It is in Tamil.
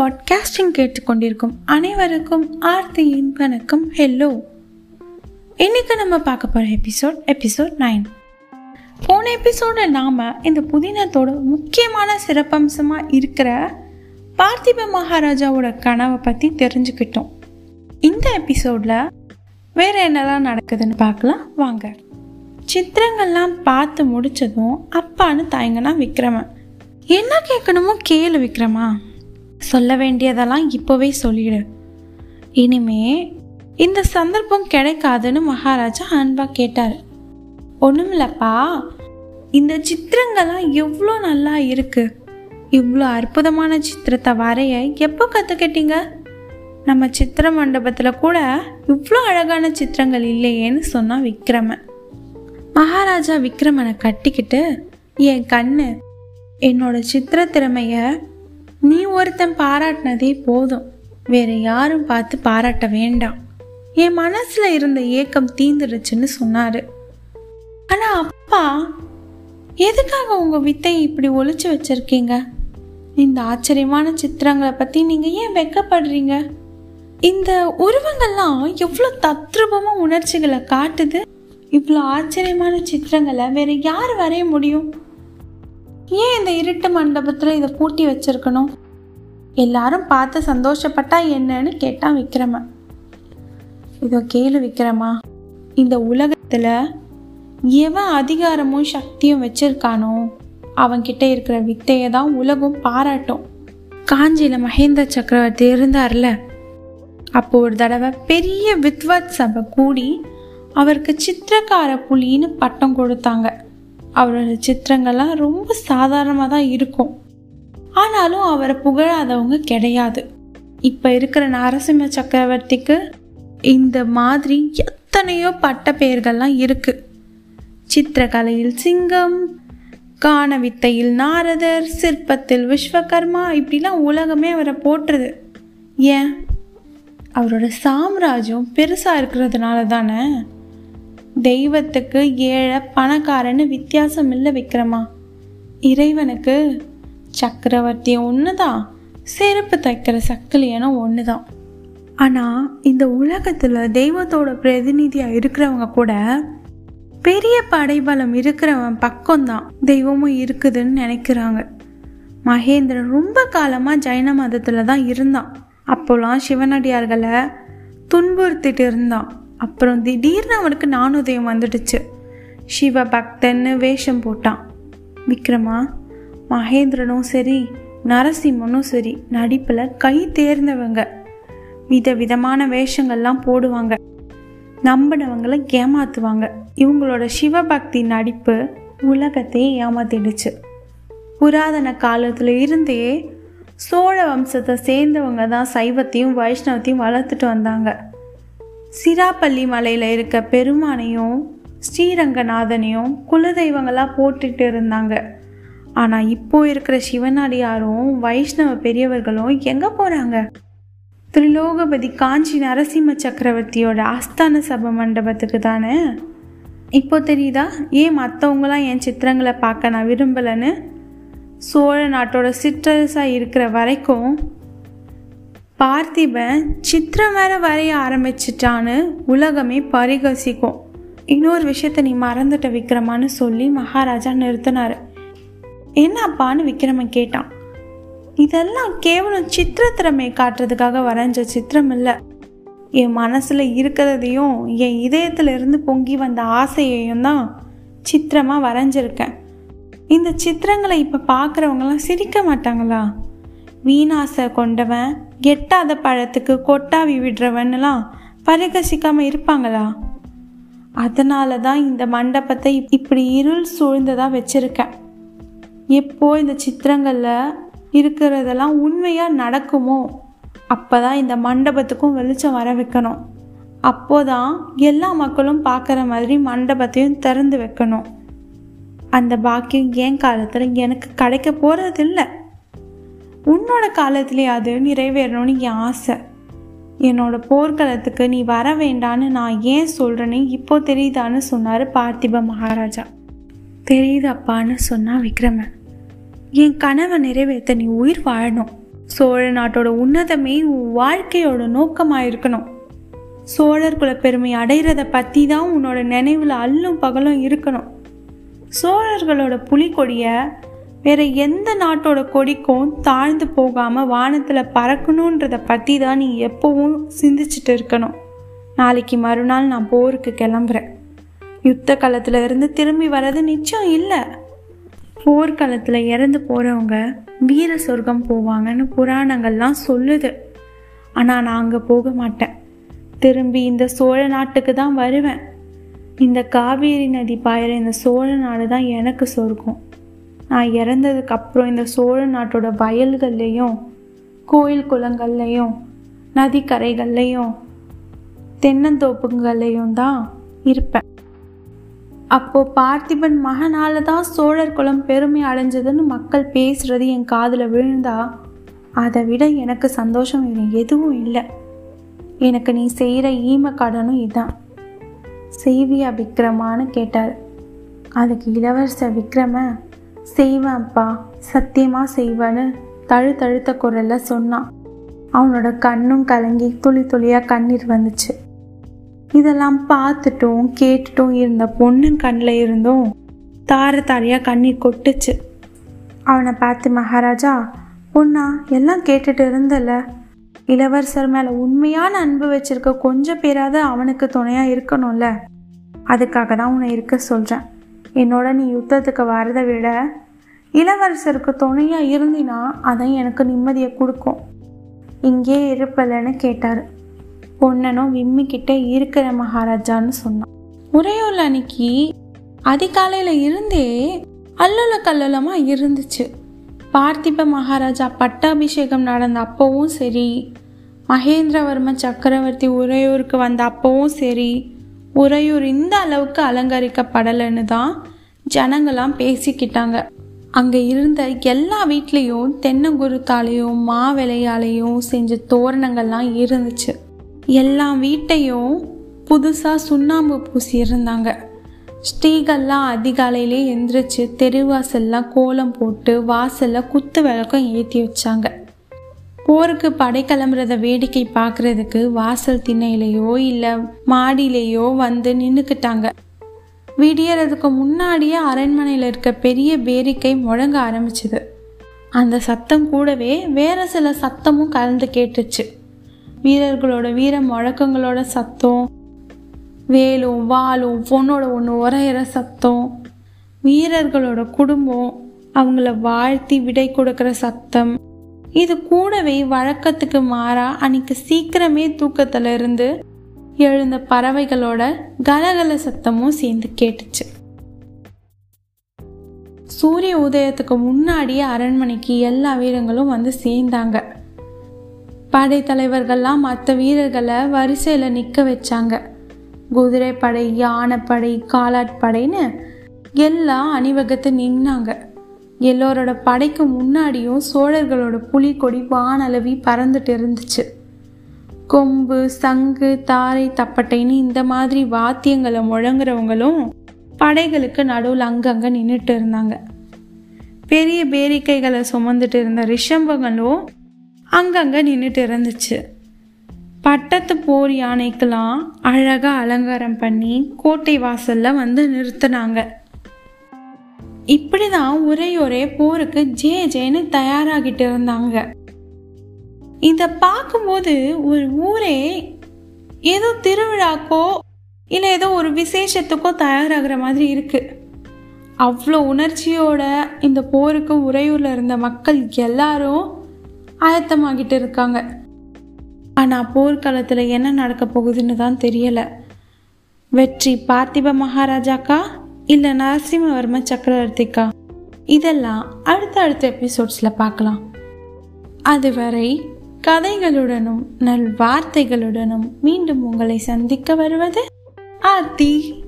பாட்காஸ்டிங் கேட்டுக்கொண்டிருக்கும் அனைவருக்கும் ஆர்த்தியின் வணக்கம். ஹெல்லோ இன்னைக்கு நம்ம பார்க்க போகிற எபிசோட் எபிசோட் நைன் போன எபிசோட நாம் இந்த புதினத்தோட முக்கியமான சிறப்பம்சமாக இருக்கிற பார்த்திப மகாராஜாவோட கனவை பற்றி தெரிஞ்சுக்கிட்டோம். இந்த எபிசோடில் வேற என்னெல்லாம் நடக்குதுன்னு பார்க்கலாம். வாங்க. சித்திரங்கள்லாம் பார்த்து முடிச்சதும் அப்பான்னு தயங்கினா விக்ரமன். என்ன கேட்கணுமோ கேளு விக்ரமா. சொல்ல வேண்டியதெல்லாம் இப்போவே சொல்லிடு. இனிமே இந்த சந்தர்ப்பம் கிடைக்காதுன்னு மகாராஜா அன்பா கேட்டார். ஒன்றுமில்லப்பா இந்த சித்திரங்கள்லாம் எவ்வளோ நல்லா இருக்கு. இவ்வளோ அற்புதமான சித்திரத்தை வரைய எப்போ கற்றுக்கிட்டீங்க நம்ம சித்திர மண்டபத்தில் கூட இவ்வளோ அழகான சித்திரங்கள் இல்லையேன்னு சொன்னான் விக்ரமன். மகாராஜா விக்ரமனை கட்டிக்கிட்டு என் கண்ணு என்னோட சித்திர திறமையை நீ ஒருத்தன் பாராட்டினதே போதும். வேற யாரும் பார்த்து பாராட்ட வேண்டாம். என் மனசுல இருந்த ஏக்கம் தீந்துடுச்சுன்னு சொன்னாரு. ஆனா அப்பா எதுக்காக உங்க வித்தை இப்படி ஒழிச்சு வச்சிருக்கீங்க? இந்த ஆச்சரியமான சித்திரங்களை பத்தி நீங்க ஏன் வெக்கப்படுறீங்க? இந்த உருவங்கள்லாம் எவ்வளோ தத்ரூபமாக உணர்ச்சிகளை காட்டுது? இவ்வளோ ஆச்சரியமான சித்திரங்களை வேற யார் வரைய முடியும்? ஏன் இந்த இருட்டு மண்டபத்தில் இதை பூட்டி வச்சிருக்கணும்? எல்லாரும் பார்த்து சந்தோஷப்பட்டா என்னன்னு கேட்டான் விக்ரமன் இதோ கேளு விக்ரமா இந்த உலகத்தில் எவன் அதிகாரமும் சக்தியும் வச்சிருக்கானோ அவன்கிட்ட இருக்கிற வித்தையை தான் உலகம் பாராட்டும். காஞ்சியில் மகேந்திர சக்கரவர்த்தி இருந்தார்ல அப்போ ஒரு தடவை பெரிய வித்வத் சபை கூடி அவருக்கு சித்திரக்கார புலின்னு பட்டம் கொடுத்தாங்க. அவரோட சித்திரங்கள்லாம் ரொம்ப சாதாரணமாக தான் இருக்கும். ஆனாலும் அவரை புகழாதவங்க கிடையாது. இப்போ இருக்கிற நரசிம்ம சக்கரவர்த்திக்கு இந்த மாதிரி எத்தனையோ பட்ட பெயர்கள்லாம் இருக்குது சித்திரக்கலையில் சிங்கம் கான வித்தையில் நாரதர் சிற்பத்தில் விஸ்வகர்மா இப்படிலாம் உலகமே அவரை போட்டுருது ஏன்? அவரோட சாம்ராஜ்யம் பெருசாக இருக்கிறதுனால தானே தெய்வத்துக்கு ஏழை பணக்காரன்னு வித்தியாசம் இல்லை விக்ரமா. இறைவனுக்கு சக்கரவர்த்தி ஒன்று தான் செருப்பு தைக்கிற சக்கிலியனும் ஒன்று தான் ஆனால் இந்த உலகத்தில் தெய்வத்தோட பிரதிநிதியாக இருக்கிறவங்க கூட பெரிய படைபலம் இருக்கிறவன் பக்கம்தான் தெய்வமும் இருக்குதுன்னு நினைக்கிறாங்க. மகேந்திரன் ரொம்ப காலமாக ஜைன மதத்தில் தான் இருந்தான். அப்போலாம் சிவனடியார்களை துன்புறுத்திட்டு இருந்தான். அப்புறம் திடீர்னு அவனுக்கு நானுதயம் வந்துடுச்சு. சிவ பக்தன்னு வேஷம் போட்டான். விக்ரமா மகேந்திரனும் சரி நரசிம்மனும் சரி நடிப்பில் கை தேர்ந்தவங்க. வித விதமான வேஷங்கள்லாம் போடுவாங்க. நம்பினவங்களை ஏமாத்துவாங்க. இவங்களோட சிவபக்தி நடிப்பு உலகத்தையே ஏமாத்திடுச்சு. புராதன காலத்தில் இருந்தே சோழ வம்சத்தை சேர்ந்தவங்க தான் சைவத்தையும் வைஷ்ணவத்தையும் வளர்த்துட்டு வந்தாங்க. சிராப்பள்ளி மலையில் இருக்க பெருமானையும் ஸ்ரீரங்கநாதனையும் குலதெய்வங்களாக போட்டுட்டு இருந்தாங்க. ஆனால் இப்போ இருக்கிற சிவனடியாரும் வைஷ்ணவ பெரியவர்களும் எங்கே போகிறாங்க திரிலோகபதி காஞ்சி நரசிம்ம சக்கரவர்த்தியோட ஆஸ்தான சபை மண்டபத்துக்கு தானே? இப்போ தெரியுதா? ஏன் மற்றவங்களாம் என் சித்திரங்களை பார்க்க நான் விரும்பலைன்னு? சோழ நாட்டோட சிற்றரசாக இருக்கிற வரைக்கும் பார்த்திபன் சித்திரம் வேற வரைய ஆரம்பிச்சிட்டான்னு உலகமே பரிகசிக்கும். இன்னொரு விஷயத்த நீ மறந்துட்ட விக்ரமான்னு சொல்லி மகாராஜா நிறுத்தினாரு. என்னப்பான்னு விக்ரமன் கேட்டான். இதெல்லாம் கேவலம் சித்திர திறமையை காட்டுறதுக்காக வரைஞ்ச சித்திரம் இல்லை. என் மனசில் இருக்கிறதையும் என் இதயத்துல இருந்து பொங்கி வந்த ஆசையையும் தான் சித்திரமாக வரைஞ்சிருக்கேன். இந்த சித்திரங்களை இப்போ பார்க்குறவங்களாம் சிரிக்க மாட்டாங்களா? வீணாசை கொண்டவன் எட்டாத பழத்துக்கு கொட்டாவி விடுறவன்லாம் பரிகசிக்காம இருப்பாங்களா? அதனால தான் இந்த மண்டபத்தை இப்படி இருள் சூழ்ந்ததாக வச்சிருக்கேன். எப்போ இந்த சித்திரங்களில் இருக்கிறதெல்லாம் உண்மையாக நடக்குமோ அப்போ தான் இந்த மண்டபத்துக்கும் வெளிச்சம் வர வைக்கணும். அப்போதான் எல்லா மக்களும் பார்க்குற மாதிரி மண்டபத்தையும் திறந்து வைக்கணும். அந்த பாக்கியம் என் காலத்தில் எனக்கு கிடைக்க போகிறதில்லை உன்னோட காலத்திலே அது நிறைவேறணும்னு என் ஆசை. என்னோட போர்க்களத்துக்கு நீ வர வேண்டான்னு நான் ஏன் சொல்கிறேன்னு இப்போ தெரியுதான்னு சொன்னார் பார்த்திப மகாராஜா. தெரியுது அப்பான்னு விக்ரமன். என் கனவை நிறைவேற்ற நீ உயிர் வாழணும். சோழ நாட்டோட உன்னதமே உன் வாழ்க்கையோட நோக்கமாக இருக்கணும் சோழர் குல பெருமை அடைகிறத பற்றி தான் உன்னோட நினைவில் அல்லும் பகலும் இருக்கணும். சோழர்களோட புலிக்கொடியை வேற எந்த நாட்டோட கொடிக்கும் தாழ்ந்து போகாமல் வானத்தில் பறக்கணுன்றத பற்றி தான் நீ எப்போவும் சிந்திச்சுட்டு இருக்கணும். நாளைக்கு மறுநாள் நான் போருக்கு கிளம்புறேன். யுத்த காலத்தில் இருந்து திரும்பி வர்றது நிச்சயம் இல்லை. போர்க்களத்தில் இறந்து போகிறவங்க வீர சொர்க்கம் போவாங்கன்னு புராணங்கள்லாம் சொல்லுது. ஆனால் நான் அங்கே போக மாட்டேன். திரும்பி இந்த சோழ நாட்டுக்கு தான் வருவேன். இந்த காவேரி நதி பாயிற இந்த சோழ நாடு தான் எனக்கு சொர்க்கம். நான் இறந்ததுக்கு அப்புறம் இந்த சோழ நாட்டோட வயல்கள்லேயும் கோயில் குளங்கள்லையும் நதிக்கரைகள்லையும் தென்னந்தோப்புங்கள்லையும் தான் இருப்பேன். அப்போ பார்த்திபன் மகனால தான் சோழர் குலம் பெருமை அடைஞ்சதுன்னு மக்கள் பேசுறது என் காதில் விழுந்தா அதை விட எனக்கு சந்தோஷம் வேறு எதுவும் இல்லை. எனக்கு நீ செய்கிற ஈம கடனும் இதான். செய்வியா விக்ரமான்னு கேட்டார். அதுக்கு இளவரசர் விக்ரம செய்வேன் அப்பா. சத்தியமாக செய்வேன்னு தழு தழுத்த குரலில் சொன்னான் அவனோட கண்ணும் கலங்கி துளி துளியாக கண்ணீர் வந்துச்சு. இதெல்லாம் பார்த்துட்டும் கேட்டுட்டும் இருந்த பொண்ணுன் கண்ணில் இருந்தும் தார தாரையாக கண்ணீர் கொட்டுச்சு. அவனை பார்த்து மகாராஜா பொண்ணா எல்லாம் கேட்டுட்டு இருந்தல? இளவரசர் மேலே உண்மையான அன்பு வச்சிருக்க கொஞ்சம் பேராவது அவனுக்கு துணையாக இருக்கணும்ல? அதுக்காக தான் உன்னை இருக்க சொல்கிறேன் என்னோட நீ யுத்தத்துக்கு வரதை விட இளவரசருக்கு துணையாக இருந்தினா அதான் எனக்கு நிம்மதியை கொடுக்கும். இங்கே இருப்பலன்னு கேட்டார். பொன்னனும் விம்மிக்கிட்டே இருக்கிற மகாராஜான்னு சொன்னான். உரையோல் அன்னைக்கு அதிகாலையில் இருந்தே அல்லல கல்லலமாக இருந்துச்சு. பார்த்திப மகாராஜா பட்டாபிஷேகம் நடந்த அப்பவும் சரி மகேந்திரவர்ம சக்கரவர்த்தி உறையூருக்கு வந்த அப்பவும் சரி உறையூர் இந்த அளவுக்கு அலங்கரிக்கப்படலைன்னு தான் ஜனங்களாம் பேசிக்கிட்டாங்க. அங்கே இருந்த எல்லா வீட்லேயும் தென்னங்குருத்தாலையும் மாவிளையாலையும் செஞ்ச தோரணங்கள்லாம் இருந்துச்சு. எல்லா வீட்டையும் புதுசாக சுண்ணாம்பு பூசி இருந்தாங்க ஸ்ரீகள்லாம் அதிகாலையிலே எந்திரிச்சு தெருவாசல்லாம் கோலம் போட்டு வாசலில் குத்து விளக்கம் ஏற்றி வச்சாங்க. போருக்கு படை கிளம்புறத வேடிக்கை பார்க்குறதுக்கு வாசல் திண்ணையிலையோ இல்லை மாடியிலையோ வந்து நின்றுக்கிட்டாங்க விடியறதுக்கு முன்னாடியே அரண்மனையில் இருக்க பெரிய பேரிக்கை முழங்க ஆரம்பிச்சுது. அந்த சத்தம் கூடவே வேற சில சத்தமும் கலந்து கேட்டுச்சு. வீரர்களோட வீர முழக்கங்களோட சத்தம் வேலும் வாலும் பொண்ணோட ஒன்று உரையிற சத்தம் வீரர்களோட குடும்பம் அவங்கள வாழ்த்தி விடை கொடுக்குற சத்தம். இது கூடவே வழக்கத்துக்கு மாறா அன்னைக்கு சீக்கிரமே தூக்கத்துல இருந்து எழுந்த பறவைகளோட கலகல சத்தமும் சேர்ந்து கேட்டுச்சு. சூரிய உதயத்துக்கு முன்னாடியே அரண்மனைக்கு எல்லா வீரங்களும் வந்து சேர்ந்தாங்க. படைத்தலைவர்கள்லாம் மற்ற வீரர்களை வரிசையில் நிற்க வச்சாங்க. குதிரைப்படை யானைப்படை காலாட்படைன்னு எல்லாம் அணிவகுத்து நின்னாங்க. எல்லோரோட படைக்கு முன்னாடியும் சோழர்களோட புலிக்கொடி வானளவி பறந்துட்டு இருந்துச்சு. கொம்பு சங்கு தாரை தப்பட்டைன்னு இந்த மாதிரி வாத்தியங்களை முழங்குறவங்களும் படைகளுக்கு நடுவில் அங்கங்கே நின்றுட்டு இருந்தாங்க. பெரிய பேரிக்கைகளை சுமந்துட்டு இருந்த ரிஷம்பங்களும் அங்கங்கே நின்றுட்டு இருந்துச்சு. பட்டத்து போர் யானைக்கெல்லாம் அழகாக அலங்காரம் பண்ணி கோட்டை வாசலில் வந்து நிறுத்தினாங்க. இப்படிதான் ஒரே ஒரே போருக்கு ஜே ஜேன்னு தயாராகிட்டு இருந்தாங்க. இதை பார்க்கும்போது ஒரு ஊரே ஏதோ திருவிழாக்கோ இல்லை ஏதோ ஒரு விசேஷத்துக்கோ தயாராகிற மாதிரி இருக்கு. அவ்வளோ உணர்ச்சியோட இந்த போருக்கு உறையூரில் இருந்த மக்கள் எல்லாரும் ஆயத்தமாகிட்டு இருக்காங்க. ஆனால் போர்க்களத்தில் என்ன நடக்க போகுதுன்னு தான் தெரியலை. வெற்றி பார்த்திப மகாராஜாக்கா? இல்லை நரசிம்மவர்ம சக்கரவர்த்திக்கா? இதெல்லாம் அடுத்த அடுத்த எபிசோட்ஸில் பார்க்கலாம். அதுவரை கதைகளுடனும் நல் வார்த்தைகளுடனும் மீண்டும் உங்களை சந்திக்க வருவது ஆர்த்தி.